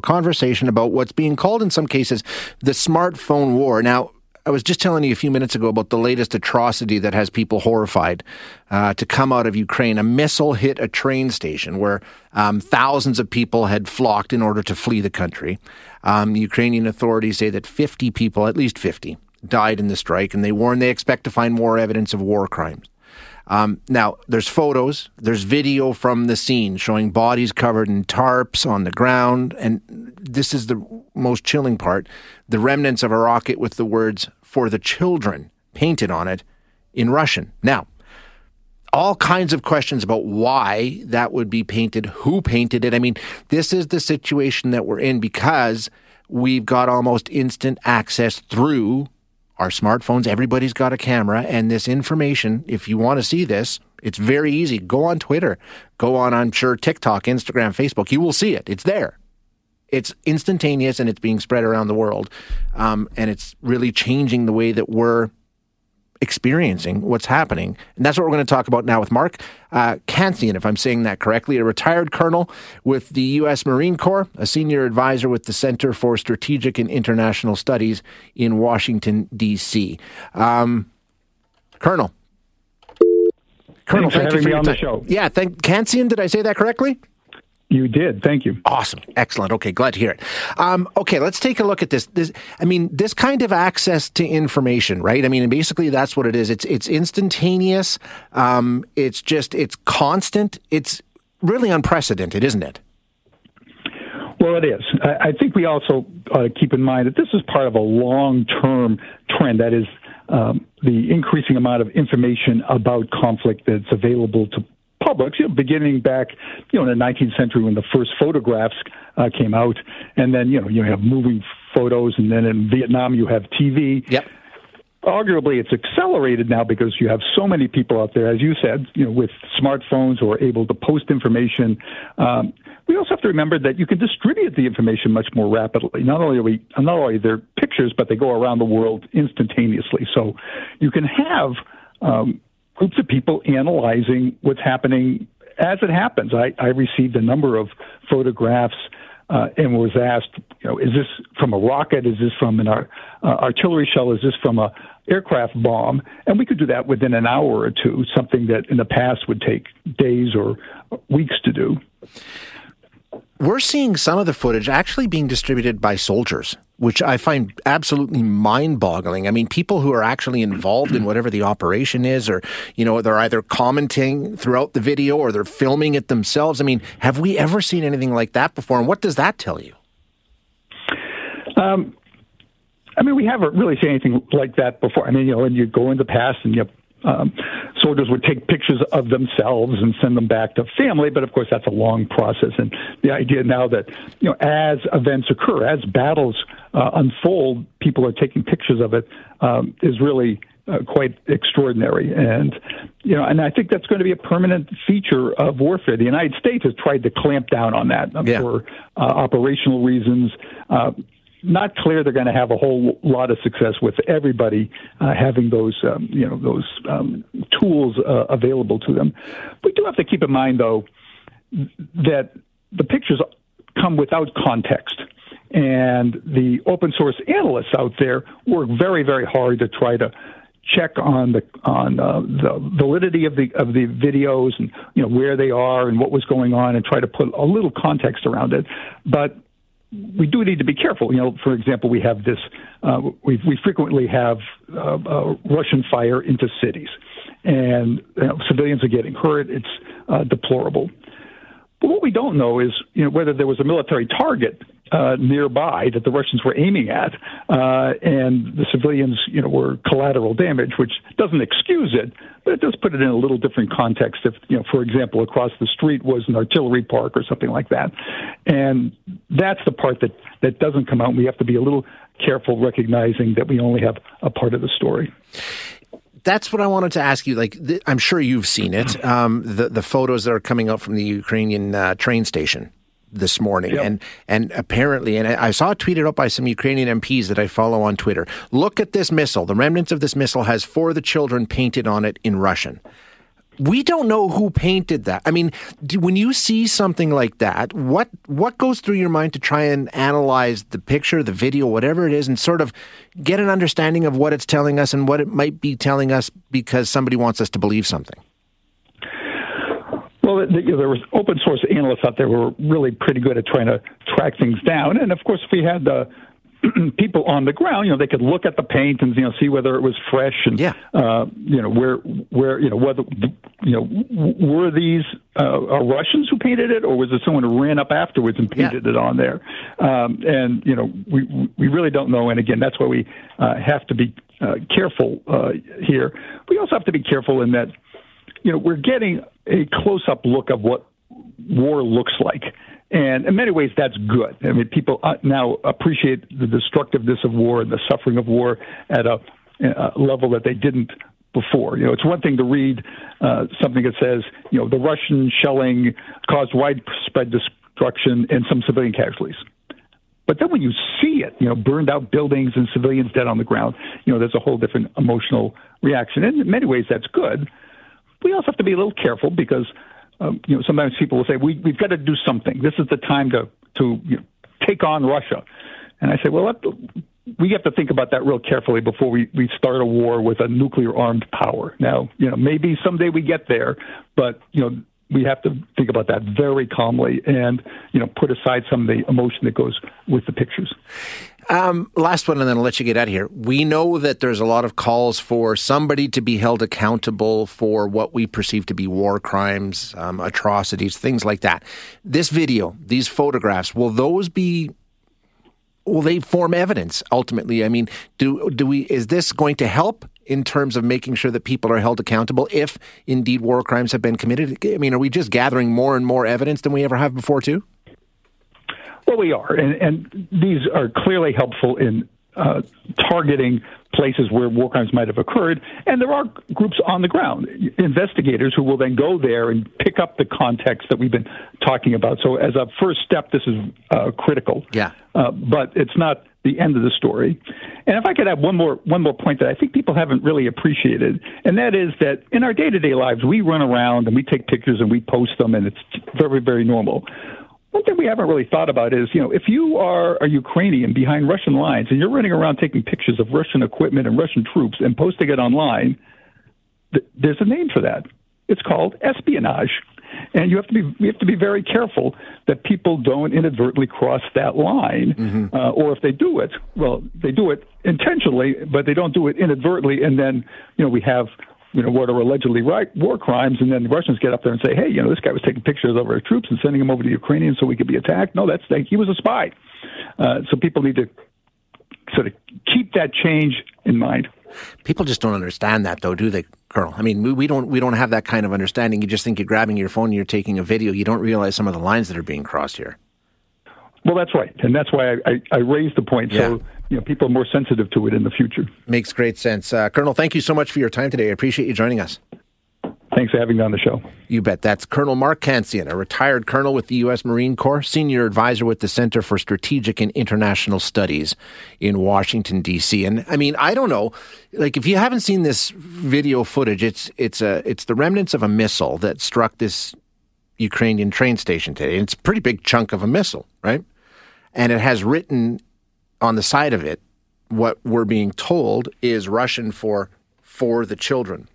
a conversation about what's being called in some cases the smartphone war. Now, I was just telling you a few minutes ago about the latest atrocity that has people horrified uh, to come out of Ukraine. A missile hit a train station where um, thousands of people had flocked in order to flee the country. Um, Ukrainian authorities say that 50 people, at least 50, died in the strike, and they warn they expect to find more evidence of war crimes. Um, now, there's photos, there's video from the scene showing bodies covered in tarps on the ground, and this is the most chilling part the remnants of a rocket with the words for the children painted on it in Russian. Now, all kinds of questions about why that would be painted, who painted it. I mean, this is the situation that we're in because we've got almost instant access through our smartphones. Everybody's got a camera, and this information, if you want to see this, it's very easy. Go on Twitter, go on, I'm sure, TikTok, Instagram, Facebook. You will see it. It's there. It's instantaneous and it's being spread around the world. Um, and it's really changing the way that we're experiencing what's happening. And that's what we're going to talk about now with Mark uh, Cancian, if I'm saying that correctly, a retired colonel with the U.S. Marine Corps, a senior advisor with the Center for Strategic and International Studies in Washington, D.C. Um, Colonel. Colonel, Thanks thank you for on the show. Yeah, thank Cancian. Did I say that correctly? You did. Thank you. Awesome. Excellent. Okay, glad to hear it. Um, okay, let's take a look at this. This, I mean, this kind of access to information, right? I mean, basically that's what it is. It's it's instantaneous. Um, it's just it's constant. It's really unprecedented, isn't it? Well, it is. I, I think we also ought to keep in mind that this is part of a long-term trend. That is um, the increasing amount of information about conflict that's available to publics, you know, beginning back, you know, in the 19th century when the first photographs uh, came out, and then you know you have moving photos, and then in Vietnam you have TV. Yep. Arguably, it's accelerated now because you have so many people out there, as you said, you know, with smartphones who are able to post information. Um, we also have to remember that you can distribute the information much more rapidly. Not only are we, not only there pictures, but they go around the world instantaneously. So you can have um, groups of people analyzing what's happening as it happens. I, I received a number of photographs uh, and was asked, you know, is this from a rocket? Is this from an uh, artillery shell? Is this from a aircraft bomb? And we could do that within an hour or two, something that in the past would take days or weeks to do we're seeing some of the footage actually being distributed by soldiers, which I find absolutely mind boggling. I mean, people who are actually involved in whatever the operation is, or, you know, they're either commenting throughout the video or they're filming it themselves. I mean, have we ever seen anything like that before? And what does that tell you? Um, I mean, we haven't really seen anything like that before. I mean, you know, and you go in the past and you um, soldiers would take pictures of themselves and send them back to family. But of course, that's a long process. And the idea now that you know, as events occur, as battles uh, unfold, people are taking pictures of it um, is really uh, quite extraordinary. And you know, and I think that's going to be a permanent feature of warfare. The United States has tried to clamp down on that yeah. for uh, operational reasons. Not clear they're going to have a whole lot of success with everybody uh, having those um, you know those um, tools uh, available to them. We do have to keep in mind though that the pictures come without context. And the open source analysts out there work very, very hard to try to check on the on uh, the validity of the of the videos and you know where they are and what was going on and try to put a little context around it. But we do need to be careful. You know, for example, we have this. Uh, we we frequently have uh, uh, Russian fire into cities, and you know, civilians are getting hurt. It's uh, deplorable. But what we don't know is, you know, whether there was a military target uh, nearby that the Russians were aiming at, uh, and the civilians, you know, were collateral damage, which doesn't excuse it, but it does put it in a little different context. If, you know, for example, across the street was an artillery park or something like that, and that's the part that that doesn't come out. And We have to be a little careful, recognizing that we only have a part of the story that's what I wanted to ask you. Like, th- I'm sure you've seen it. Um, the the photos that are coming out from the Ukrainian uh, train station this morning, yep. and and apparently, and I saw it tweeted out by some Ukrainian MPs that I follow on Twitter. Look at this missile. The remnants of this missile has "for the children" painted on it in Russian. we don't know who painted that. I mean, do, when you see something like that, what what goes through your mind to try and analyze the picture, the video, whatever it is, and sort of get an understanding of what it's telling us and what it might be telling us because somebody wants us to believe something? Well, you know, there was open source analysts out there who were really pretty good at trying to track things down, and of course, if we had the people on the ground, you know, they could look at the paint and you know see whether it was fresh and yeah. uh, you know where where you know whether you know were these uh, Russians who painted it or was it someone who ran up afterwards and painted yeah. it on there? Um, and you know we we really don't know. And again, that's why we uh, have to be uh, careful uh, here. We also have to be careful in that you know we're getting a close up look of what war looks like. And in many ways, that's good. I mean, people uh, now appreciate the destructiveness of war and the suffering of war at a, a level that they didn't before. You know, it's one thing to read uh, something that says, you know, the Russian shelling caused widespread destruction and some civilian casualties. But then when you see it, you know, burned out buildings and civilians dead on the ground, you know, there's a whole different emotional reaction. And in many ways, that's good. We also have to be a little careful because um, you know, sometimes people will say, we, we've got to do something. This is the time to, to you know, take on Russia. And I say, well, we have to think about that real carefully before we, we start a war with a nuclear armed power. Now, you know, maybe someday we get there, but, you know, we have to think about that very calmly and, you know, put aside some of the emotion that goes with the pictures. Um, last one, and then I'll let you get out of here. We know that there's a lot of calls for somebody to be held accountable for what we perceive to be war crimes, um, atrocities, things like that. This video, these photographs, will those be? Will they form evidence ultimately? I mean, do do we? Is this going to help in terms of making sure that people are held accountable if indeed war crimes have been committed? I mean, are we just gathering more and more evidence than we ever have before, too? Well, we are, and, and these are clearly helpful in uh, targeting places where war crimes might have occurred. And there are groups on the ground, investigators who will then go there and pick up the context that we've been talking about. So, as a first step, this is uh, critical. Yeah. Uh, but it's not the end of the story. And if I could add one more one more point that I think people haven't really appreciated, and that is that in our day to day lives, we run around and we take pictures and we post them, and it's very very normal. One thing we haven't really thought about is, you know, if you are a Ukrainian behind Russian lines and you're running around taking pictures of Russian equipment and Russian troops and posting it online, th- there's a name for that. It's called espionage. And you have to be you have to be very careful that people don't inadvertently cross that line, mm-hmm. uh, or if they do it, well, they do it intentionally, but they don't do it inadvertently, and then you know we have you know, what are allegedly right, war crimes, and then the Russians get up there and say, hey, you know, this guy was taking pictures of our troops and sending them over to the Ukrainians so we could be attacked. No, that's he was a spy. Uh, so people need to sort of keep that change in mind. People just don't understand that, though, do they, Colonel? I mean, we, we don't we don't have that kind of understanding. You just think you're grabbing your phone and you're taking a video. You don't realize some of the lines that are being crossed here. Well, that's right, and that's why I, I, I raised the point. Yeah. So you know, people are more sensitive to it in the future. Makes great sense. Uh, Colonel, thank you so much for your time today. I appreciate you joining us. Thanks for having me on the show. You bet. That's Colonel Mark Cancian, a retired colonel with the U.S. Marine Corps, senior advisor with the Center for Strategic and International Studies in Washington, D.C. And I mean, I don't know, like if you haven't seen this video footage, it's it's a it's the remnants of a missile that struck this Ukrainian train station today. And it's a pretty big chunk of a missile, right? And it has written on the side of it, what we're being told is Russian for for the children.